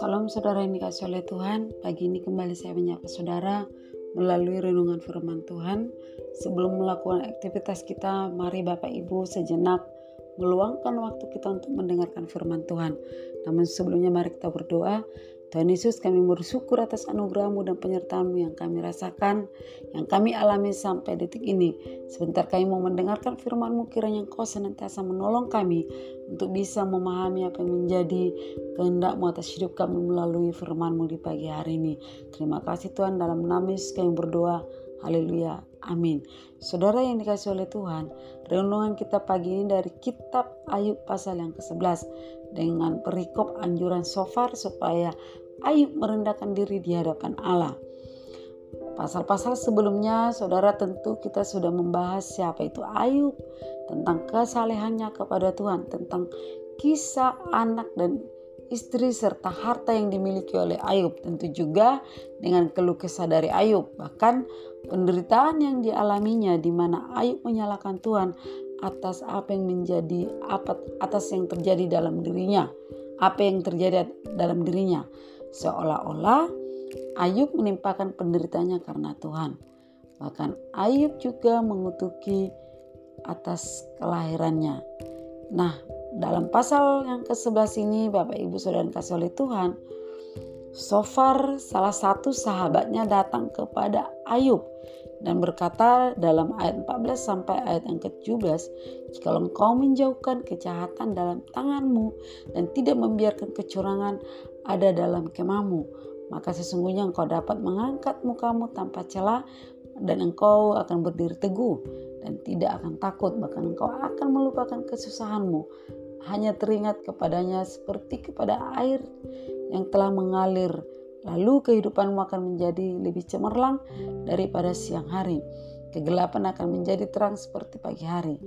Salam saudara yang dikasih oleh Tuhan. Pagi ini kembali saya menyapa saudara melalui renungan firman Tuhan. Sebelum melakukan aktivitas kita, mari Bapak Ibu sejenak meluangkan waktu kita untuk mendengarkan firman Tuhan. Namun sebelumnya mari kita berdoa. Tuhan Yesus kami bersyukur atas anugerahmu dan penyertaanmu yang kami rasakan, yang kami alami sampai detik ini. Sebentar kami mau mendengarkan firmanmu kiranya engkau senantiasa menolong kami untuk bisa memahami apa yang menjadi kehendakmu atas hidup kami melalui firmanmu di pagi hari ini. Terima kasih Tuhan dalam nama Yesus kami berdoa. Haleluya. Amin. Saudara yang dikasih oleh Tuhan, renungan kita pagi ini dari kitab Ayub pasal yang ke-11 dengan perikop anjuran sofar supaya Ayub merendahkan diri di hadapan Allah. Pasal-pasal sebelumnya, saudara tentu kita sudah membahas siapa itu Ayub, tentang kesalehannya kepada Tuhan, tentang kisah anak dan istri serta harta yang dimiliki oleh Ayub. Tentu juga dengan keluh kesah dari Ayub. Bahkan penderitaan yang dialaminya di mana Ayub menyalahkan Tuhan atas apa yang menjadi apa atas yang terjadi dalam dirinya. Apa yang terjadi dalam dirinya. Seolah-olah Ayub menimpakan penderitaannya karena Tuhan. Bahkan Ayub juga mengutuki atas kelahirannya. Nah, dalam pasal yang ke-11 ini Bapak Ibu Saudara yang kasih oleh Tuhan, Sofar salah satu sahabatnya datang kepada Ayub dan berkata dalam ayat 14 sampai ayat yang ke-17, "Jika engkau menjauhkan kejahatan dalam tanganmu dan tidak membiarkan kecurangan ada dalam kemahmu, maka sesungguhnya engkau dapat mengangkat mukamu tanpa celah dan engkau akan berdiri teguh dan tidak akan takut bahkan engkau akan melupakan kesusahanmu. Hanya teringat kepadanya seperti kepada air yang telah mengalir lalu kehidupanmu akan menjadi lebih cemerlang daripada siang hari. Kegelapan akan menjadi terang seperti pagi hari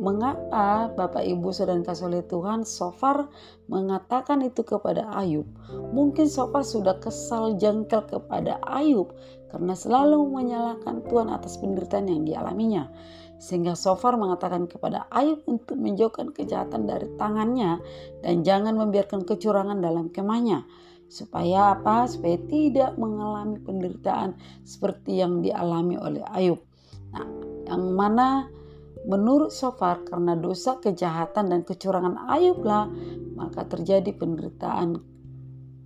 Mengapa Bapak Ibu Saudara kasih Tuhan Sofar mengatakan itu kepada Ayub? Mungkin Sofar sudah kesal jengkel kepada Ayub karena selalu menyalahkan Tuhan atas penderitaan yang dialaminya. Sehingga Sofar mengatakan kepada Ayub untuk menjauhkan kejahatan dari tangannya dan jangan membiarkan kecurangan dalam kemahnya. Supaya apa? Supaya tidak mengalami penderitaan seperti yang dialami oleh Ayub. Nah, yang mana Menurut Sofar karena dosa kejahatan dan kecurangan Ayublah maka terjadi penderitaan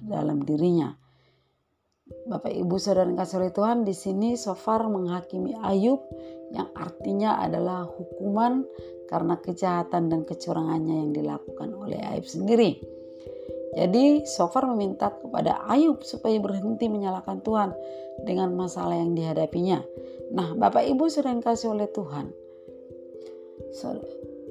dalam dirinya. Bapak Ibu Saudara kasih Tuhan di sini Sofar menghakimi Ayub yang artinya adalah hukuman karena kejahatan dan kecurangannya yang dilakukan oleh Ayub sendiri. Jadi Sofar meminta kepada Ayub supaya berhenti menyalahkan Tuhan dengan masalah yang dihadapinya. Nah Bapak Ibu sering kasih oleh Tuhan,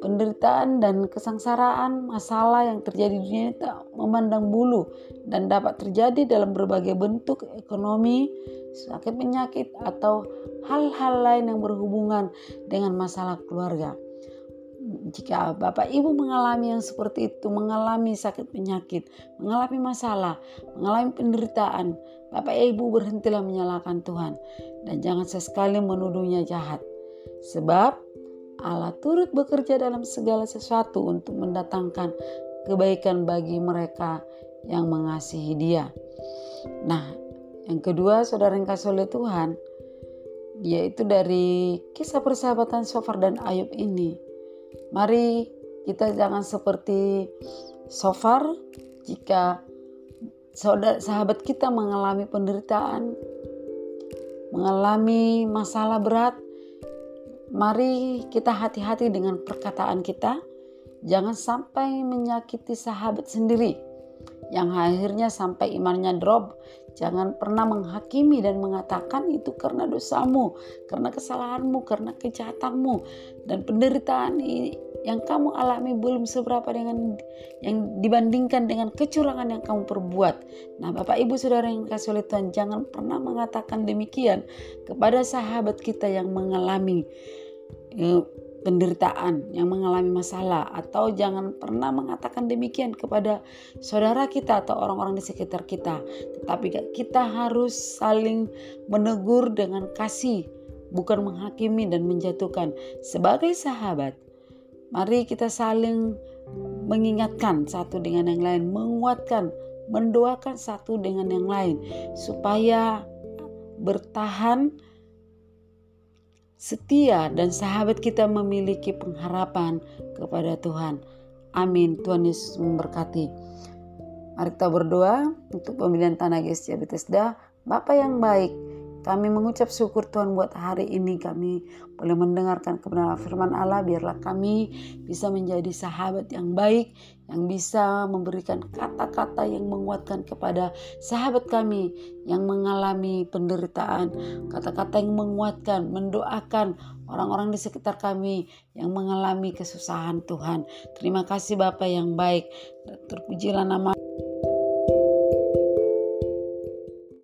penderitaan dan kesengsaraan masalah yang terjadi di dunia tak memandang bulu dan dapat terjadi dalam berbagai bentuk ekonomi, sakit penyakit atau hal-hal lain yang berhubungan dengan masalah keluarga. Jika Bapak Ibu mengalami yang seperti itu, mengalami sakit penyakit, mengalami masalah, mengalami penderitaan, Bapak Ibu berhentilah menyalahkan Tuhan dan jangan sesekali menuduhnya jahat. Sebab Allah turut bekerja dalam segala sesuatu untuk mendatangkan kebaikan bagi mereka yang mengasihi Dia. Nah, yang kedua, saudara yang kasih oleh Tuhan, yaitu dari kisah persahabatan Sofar dan Ayub ini. Mari kita jangan seperti Sofar jika saudara sahabat kita mengalami penderitaan, mengalami masalah berat, Mari kita hati-hati dengan perkataan kita. Jangan sampai menyakiti sahabat sendiri yang akhirnya sampai imannya drop. Jangan pernah menghakimi dan mengatakan itu karena dosamu, karena kesalahanmu, karena kejahatanmu dan penderitaan yang kamu alami belum seberapa dengan yang dibandingkan dengan kecurangan yang kamu perbuat. Nah, Bapak Ibu Saudara yang kasih oleh Tuhan, jangan pernah mengatakan demikian kepada sahabat kita yang mengalami penderitaan, yang mengalami masalah, atau jangan pernah mengatakan demikian kepada saudara kita atau orang-orang di sekitar kita. Tetapi kita harus saling menegur dengan kasih, bukan menghakimi dan menjatuhkan. Sebagai sahabat, Mari kita saling mengingatkan satu dengan yang lain, menguatkan, mendoakan satu dengan yang lain supaya bertahan setia dan sahabat kita memiliki pengharapan kepada Tuhan. Amin. Tuhan Yesus memberkati. Mari kita berdoa untuk pemilihan tanah GSC Bethesda. Bapak yang baik, kami mengucap syukur Tuhan buat hari ini kami boleh mendengarkan kebenaran firman Allah. Biarlah kami bisa menjadi sahabat yang baik, yang bisa memberikan kata-kata yang menguatkan kepada sahabat kami yang mengalami penderitaan. Kata-kata yang menguatkan, mendoakan orang-orang di sekitar kami yang mengalami kesusahan Tuhan. Terima kasih Bapak yang baik. Terpujilah nama